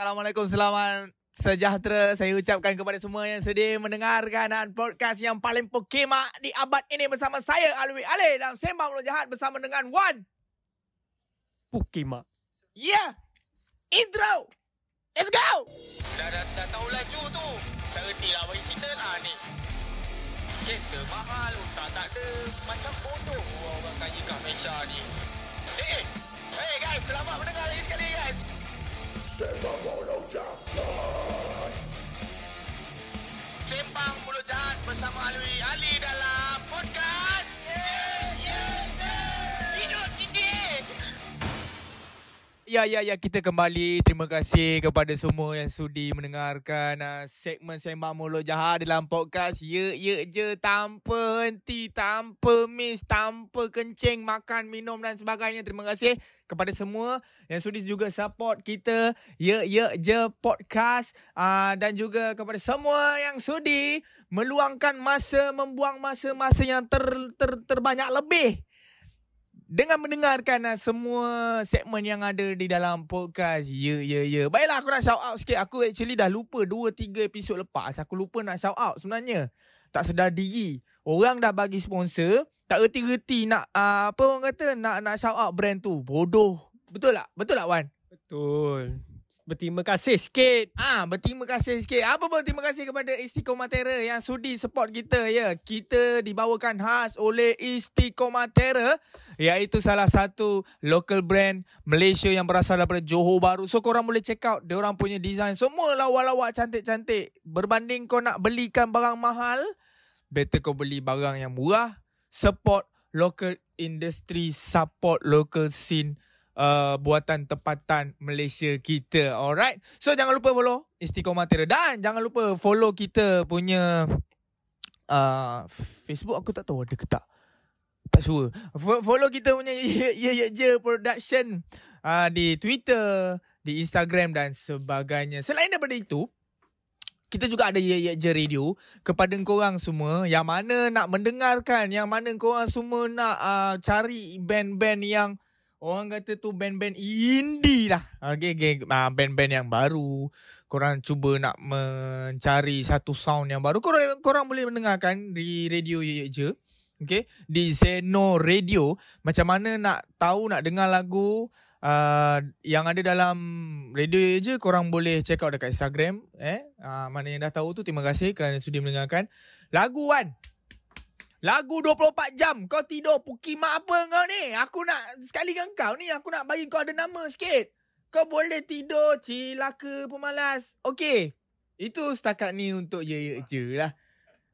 Assalamualaikum, selamat sejahtera saya ucapkan kepada semua yang sedia mendengarkan podcast yang paling pokemak di abad ini bersama saya Alwi Ale dalam Sembang Mulut Jahat bersama dengan Wan. Pokemak. Yeah! Intro! Let's go! Dah, dah, dah tahu laju tu. Tak reti lah bagi cerita lah ni. Kereta mahal, tak tak ada. Macam bodoh orang kaya kat Malaysia ni. Eh, hey guys, selamat mendengar lagi sekali guys. Sembang Mulut Jahat bersama Alwi Ali Ya, ya, ya. Kita kembali. Terima kasih kepada semua yang sudi mendengarkan uh, segmen Sembang Mulut Jahat dalam podcast. Ya, ya je. Tanpa henti, tanpa miss, tanpa kencing, makan, minum dan sebagainya. Terima kasih kepada semua yang sudi juga support kita. Ya, ya je podcast. Uh, dan juga kepada semua yang sudi meluangkan masa, membuang masa-masa yang ter, ter, terbanyak lebih dengan mendengarkan uh, semua segmen yang ada di dalam podcast. Ya, ya, ya. Baiklah, aku nak shout out sikit. Aku actually dah lupa 2-3 episod lepas. Aku lupa nak shout out sebenarnya. Tak sedar diri. Orang dah bagi sponsor. Tak reti-reti nak, uh, apa orang kata, nak nak shout out brand tu. Bodoh. Betul tak? Betul tak, Wan? Betul. Berterima kasih sikit. Ah, berterima kasih sikit. Apa pun terima kasih kepada Istiqomatera yang sudi support kita ya. Kita dibawakan khas oleh Istiqomatera iaitu salah satu local brand Malaysia yang berasal daripada Johor Bahru. So korang boleh check out dia orang punya design semua lawa-lawa cantik-cantik. Berbanding kau nak belikan barang mahal, better kau beli barang yang murah, support local industry, support local scene uh, buatan tempatan Malaysia kita. Alright. So jangan lupa follow Istiqomah Tera dan jangan lupa follow kita punya uh, Facebook aku tak tahu ada ke tak. Tak sure. Fo- Follow kita punya Ye Ye Ye Je Production uh, di Twitter, di Instagram dan sebagainya. Selain daripada itu, kita juga ada Ye Ye Je Radio kepada korang semua yang mana nak mendengarkan, yang mana korang semua nak uh, cari band-band yang Orang kata tu band-band indie lah. Okay, okay. Uh, band-band yang baru. Korang cuba nak mencari satu sound yang baru. Korang, korang boleh mendengarkan di radio Ye Je. Okay. Di Zeno Radio. Macam mana nak tahu, nak dengar lagu uh, yang ada dalam radio Ye Je. Korang boleh check out dekat Instagram. Eh, uh, Mana yang dah tahu tu, terima kasih kerana sudi mendengarkan. Lagu Wan. Lagu 24 jam. Kau tidur Pukimak apa kau ni? Aku nak Sekali dengan kau ni Aku nak bagi kau ada nama sikit. Kau boleh tidur Cilaka pemalas. Okay Itu setakat ni Untuk ye ye je lah.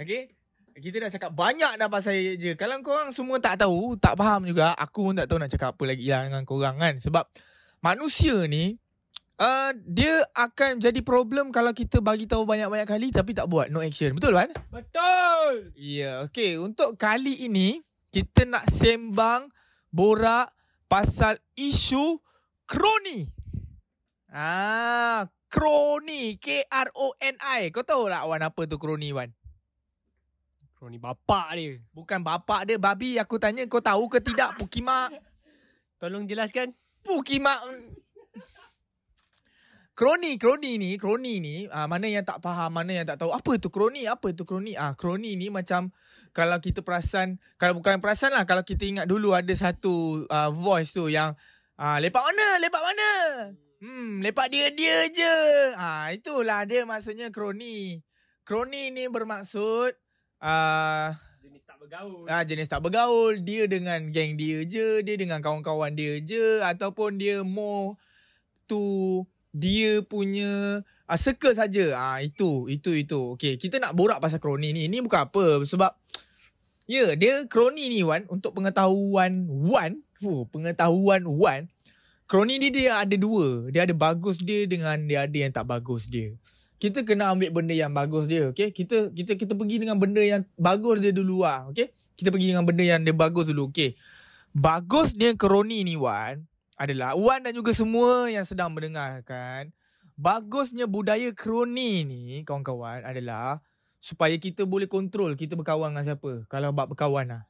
Okay kita dah cakap banyak dah pasal ye je. Kalau korang semua tak tahu Tak faham juga Aku pun tak tahu nak cakap apa lagi lah Dengan korang kan. Sebab Manusia ni Uh, dia akan jadi problem kalau kita bagi tahu banyak-banyak kali tapi tak buat no action. Betul kan? Betul. Ya, yeah, okey. Untuk kali ini kita nak sembang borak pasal isu kroni. Ah, kroni, K R O N I. Kau tahu tak Wan apa tu kroni Wan? Kroni bapak dia. Bukan bapak dia babi. Aku tanya kau tahu ke tidak Pukimak? Tolong jelaskan. Pukimak Kroni, kroni ni, kroni ni, uh, mana yang tak faham, mana yang tak tahu. Apa tu kroni? Apa tu kroni? Ah, uh, kroni ni macam kalau kita perasan, kalau bukan perasan lah, kalau kita ingat dulu ada satu uh, voice tu yang uh, lepak mana? Lepak mana? Hmm, lepak dia-dia je. Ha, itulah dia maksudnya kroni. Kroni ni bermaksud uh, Jenis tak bergaul. ah, jenis tak bergaul. Dia dengan geng dia je. Dia dengan kawan-kawan dia je. Ataupun dia more to dia punya uh, circle saja. Ah itu, itu, itu. Okay, kita nak borak pasal kroni ni. Ini bukan apa. Sebab, ya, yeah, dia kroni ni Wan. Untuk pengetahuan Wan. Oh, pengetahuan Wan. Kroni ni dia ada dua. Dia ada bagus dia dengan dia ada yang tak bagus dia. Kita kena ambil benda yang bagus dia, okay? Kita kita kita pergi dengan benda yang bagus dia dulu lah, okay? Kita pergi dengan benda yang dia bagus dulu, okay? Bagus dia kroni ni Wan adalah Wan dan juga semua yang sedang mendengarkan bagusnya budaya kroni ni kawan-kawan adalah supaya kita boleh kontrol kita berkawan dengan siapa. Kalau bab berkawan lah.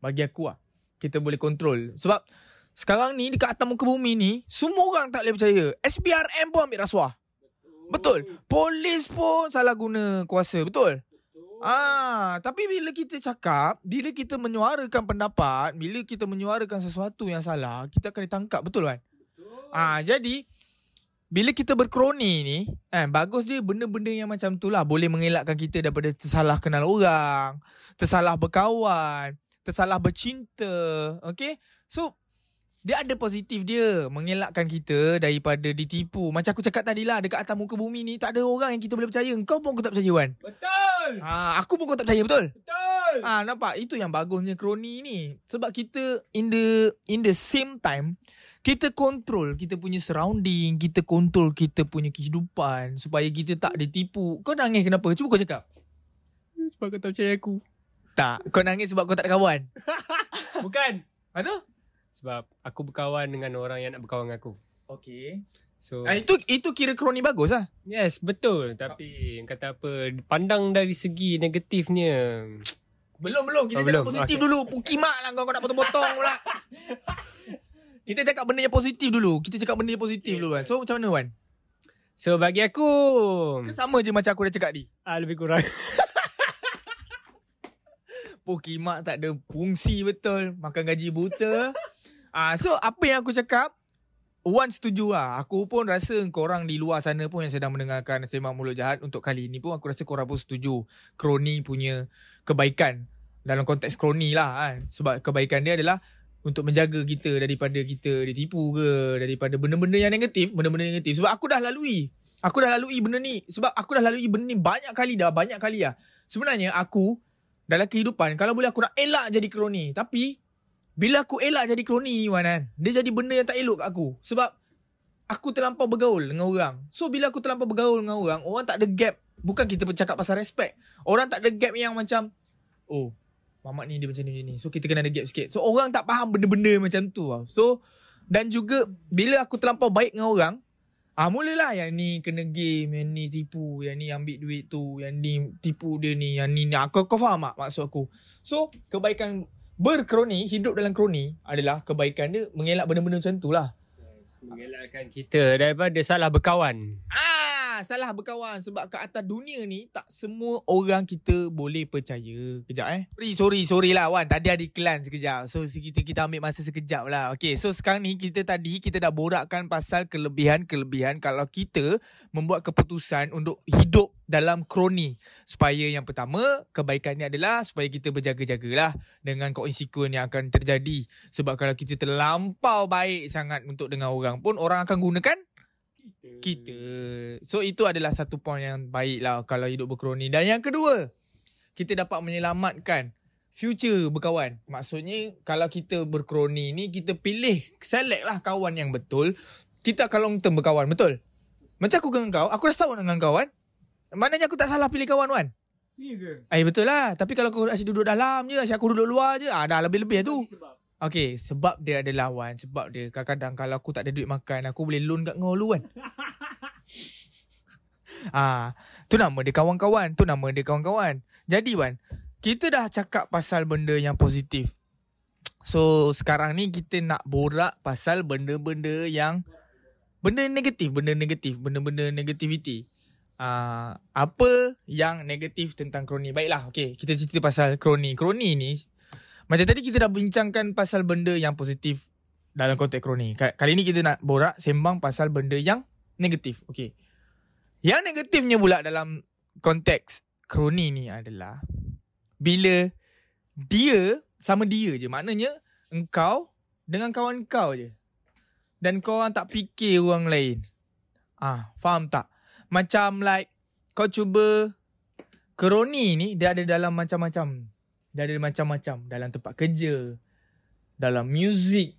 Bagi aku lah. Kita boleh kontrol. Sebab sekarang ni dekat atas muka bumi ni semua orang tak boleh percaya. SPRM pun ambil rasuah. Betul. Polis pun salah guna kuasa. Betul. Ah, tapi bila kita cakap, bila kita menyuarakan pendapat, bila kita menyuarakan sesuatu yang salah, kita akan ditangkap, betul kan? Ah, jadi bila kita berkroni ni, eh bagus dia benda-benda yang macam tu lah boleh mengelakkan kita daripada tersalah kenal orang, tersalah berkawan, tersalah bercinta, okay? So dia ada positif dia mengelakkan kita daripada ditipu. Macam aku cakap tadi lah dekat atas muka bumi ni tak ada orang yang kita boleh percaya. Kau pun aku tak percaya Wan. Betul. Ha, aku pun kau tak percaya betul? Betul. Ah ha, nampak itu yang bagusnya kroni ni. Sebab kita in the in the same time kita kontrol kita punya surrounding, kita kontrol kita punya kehidupan supaya kita tak ditipu. Kau nangis kenapa? Cuba kau cakap. Sebab kau tak percaya aku. Tak, kau nangis sebab kau tak ada kawan. Bukan. Ha tu? Sebab aku berkawan dengan orang yang nak berkawan dengan aku. Okey. So, Ah itu itu kira kroni bagus lah. yes, betul. Tapi, yang kata apa, pandang dari segi negatifnya. Belum belum kita Oh, cakap belum. positif Okey. dulu. Pukimak lah kau kau nak potong-potong pula. kita cakap benda yang positif dulu. Kita cakap benda yang positif dulu kan. So macam mana Wan? So, bagi aku, Ke sama je macam aku dah cakap ni. ah, lebih kurang. Pukimak tak ada fungsi betul. Makan gaji buta. Ah, so apa yang aku cakap? Wan setuju lah. Aku pun rasa korang di luar sana pun Yang sedang mendengarkan Semak Mulut Jahat Untuk kali ni pun Aku rasa korang pun setuju. Kroni punya kebaikan. Dalam konteks kroni lah kan? Sebab kebaikan dia adalah Untuk menjaga kita Daripada kita ditipu ke Daripada benda-benda yang negatif Benda-benda negatif. Sebab aku dah lalui. Aku dah lalui benda ni. Sebab aku dah lalui benda ni Banyak kali dah Banyak kali lah. Sebenarnya aku Dalam kehidupan Kalau boleh aku nak elak jadi kroni Tapi bila aku elak jadi kroni ni Wan kan Dia jadi benda yang tak elok kat aku Sebab Aku terlampau bergaul dengan orang So bila aku terlampau bergaul dengan orang Orang tak ada gap Bukan kita bercakap pasal respect Orang tak ada gap yang macam Oh Mamat ni dia macam ni macam ni So kita kena ada gap sikit So orang tak faham benda-benda macam tu tau. So Dan juga Bila aku terlampau baik dengan orang Ah mulalah yang ni kena game, yang ni tipu, yang ni ambil duit tu, yang ni tipu dia ni, yang ni ni. Kau kau faham tak maksud aku? So, kebaikan berkroni, hidup dalam kroni adalah kebaikan dia mengelak benda-benda macam tu lah. Mengelakkan kita daripada salah berkawan. Ah, salah berkawan sebab kat atas dunia ni tak semua orang kita boleh percaya. Kejap eh. Sorry, sorry, sorry lah Wan. Tadi ada iklan sekejap. So kita kita ambil masa sekejap lah. Okay, so sekarang ni kita tadi kita dah borakkan pasal kelebihan-kelebihan kalau kita membuat keputusan untuk hidup dalam kroni. Supaya yang pertama, kebaikannya adalah supaya kita berjaga-jagalah dengan konsekuen yang akan terjadi. Sebab kalau kita terlampau baik sangat untuk dengan orang pun, orang akan gunakan kita. So itu adalah satu point yang baik lah kalau hidup berkroni. Dan yang kedua, kita dapat menyelamatkan future berkawan. Maksudnya kalau kita berkroni ni, kita pilih, select lah kawan yang betul. Kita akan long term berkawan, betul? Macam aku dengan kau, aku dah setahun dengan kau kan? Maknanya aku tak salah pilih kawan kan? Ya ke? Eh betul lah. Tapi kalau kau asyik duduk dalam je, asyik aku duduk luar je, ah, dah lebih-lebih tu. Okay, sebab dia ada lawan. Sebab dia kadang-kadang kalau aku tak ada duit makan, aku boleh loan kat kau dulu kan. ah, tu nama dia kawan-kawan. Tu nama dia kawan-kawan. Jadi Wan, kita dah cakap pasal benda yang positif. So, sekarang ni kita nak borak pasal benda-benda yang benda negatif, benda negatif, benda-benda negativity. Uh, apa yang negatif tentang kroni? Baiklah, okay, kita cerita pasal kroni. Kroni ni macam tadi kita dah bincangkan pasal benda yang positif dalam konteks kroni. Ka- Kali ni kita nak borak sembang pasal benda yang negatif. Okey. Yang negatifnya pula dalam konteks kroni ni adalah bila dia sama dia je. Maknanya engkau dengan kawan kau je. Dan kau orang tak fikir orang lain. Ah, faham tak? Macam like kau cuba kroni ni dia ada dalam macam-macam. Dia ada macam-macam dalam tempat kerja, dalam muzik,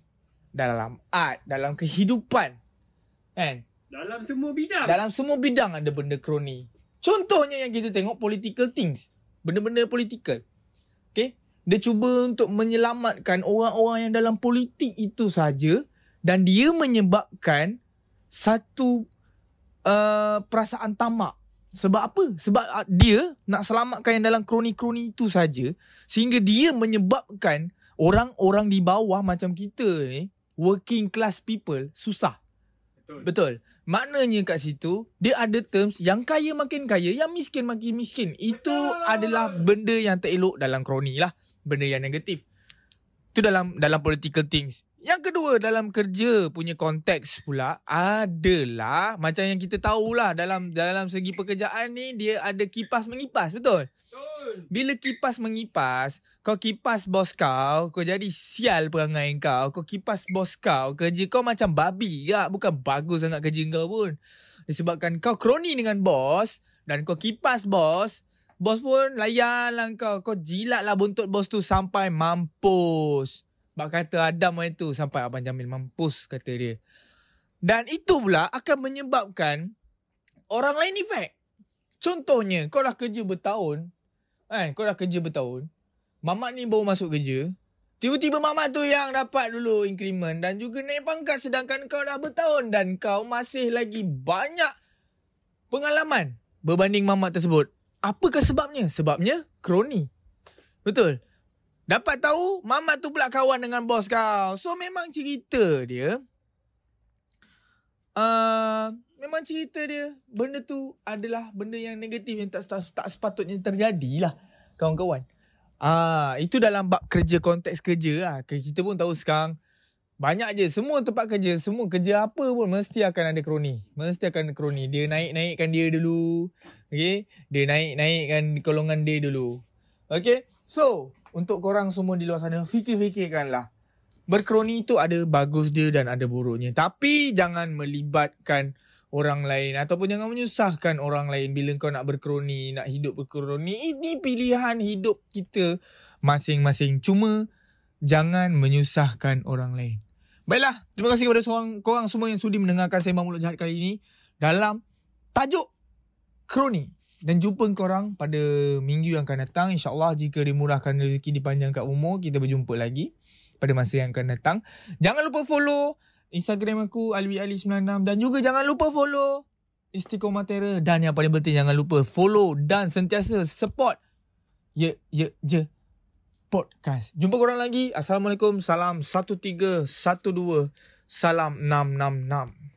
dalam art, dalam kehidupan. Kan? Dalam semua bidang. Dalam semua bidang ada benda kroni. Contohnya yang kita tengok political things. Benda-benda political. Okay? Dia cuba untuk menyelamatkan orang-orang yang dalam politik itu saja dan dia menyebabkan satu uh, perasaan tamak. Sebab apa? Sebab uh, dia nak selamatkan yang dalam kroni-kroni itu saja sehingga dia menyebabkan orang-orang di bawah macam kita ni working class people susah. Betul. Betul. Maknanya kat situ dia ada terms yang kaya makin kaya, yang miskin makin miskin. Itu adalah benda yang tak elok dalam kroni lah. Benda yang negatif. Itu dalam dalam political things. Yang kedua dalam kerja punya konteks pula adalah macam yang kita tahulah dalam dalam segi pekerjaan ni dia ada kipas mengipas betul? Bila kipas mengipas, kau kipas bos kau, kau jadi sial perangai kau. Kau kipas bos kau, kerja kau macam babi ya, bukan bagus sangat kerja kau pun. Disebabkan kau kroni dengan bos dan kau kipas bos, bos pun layan lah kau. Kau jilat lah buntut bos tu sampai mampus. Bak kata Adam hari tu sampai Abang Jamil mampus kata dia. Dan itu pula akan menyebabkan orang lain efek. Contohnya, kau dah kerja bertahun, kan? Kau dah kerja bertahun, mamat ni baru masuk kerja, tiba-tiba mamat tu yang dapat dulu increment dan juga naik pangkat sedangkan kau dah bertahun dan kau masih lagi banyak pengalaman berbanding mamat tersebut. Apakah sebabnya? Sebabnya kroni. Betul. Dapat tahu mamat tu pula kawan dengan bos kau. So memang cerita dia uh, memang cerita dia benda tu adalah benda yang negatif yang tak tak, sepatutnya terjadi lah kawan-kawan. Ah, itu dalam bab kerja konteks kerja lah. Kita pun tahu sekarang banyak je semua tempat kerja, semua kerja apa pun mesti akan ada kroni. Mesti akan ada kroni. Dia naik-naikkan dia dulu. Okay. Dia naik-naikkan golongan dia dulu. Okay. So, untuk korang semua di luar sana, fikir-fikirkanlah. Berkroni itu ada bagus dia dan ada buruknya. Tapi jangan melibatkan orang lain ataupun jangan menyusahkan orang lain bila kau nak berkroni, nak hidup berkroni. Ini pilihan hidup kita masing-masing. Cuma jangan menyusahkan orang lain. Baiklah, terima kasih kepada seorang, korang semua yang sudi mendengarkan Sembang Mulut Jahat kali ini dalam tajuk Kroni. Dan jumpa korang pada minggu yang akan datang. InsyaAllah jika dimurahkan rezeki dipanjangkan umur, kita berjumpa lagi pada masa yang akan datang. Jangan lupa follow Instagram aku alwiali96 dan juga jangan lupa follow Istiqomah Terror dan yang paling penting jangan lupa follow dan sentiasa support Ye Ye Je podcast. Jumpa korang lagi. Assalamualaikum. Salam 1312. Salam 666.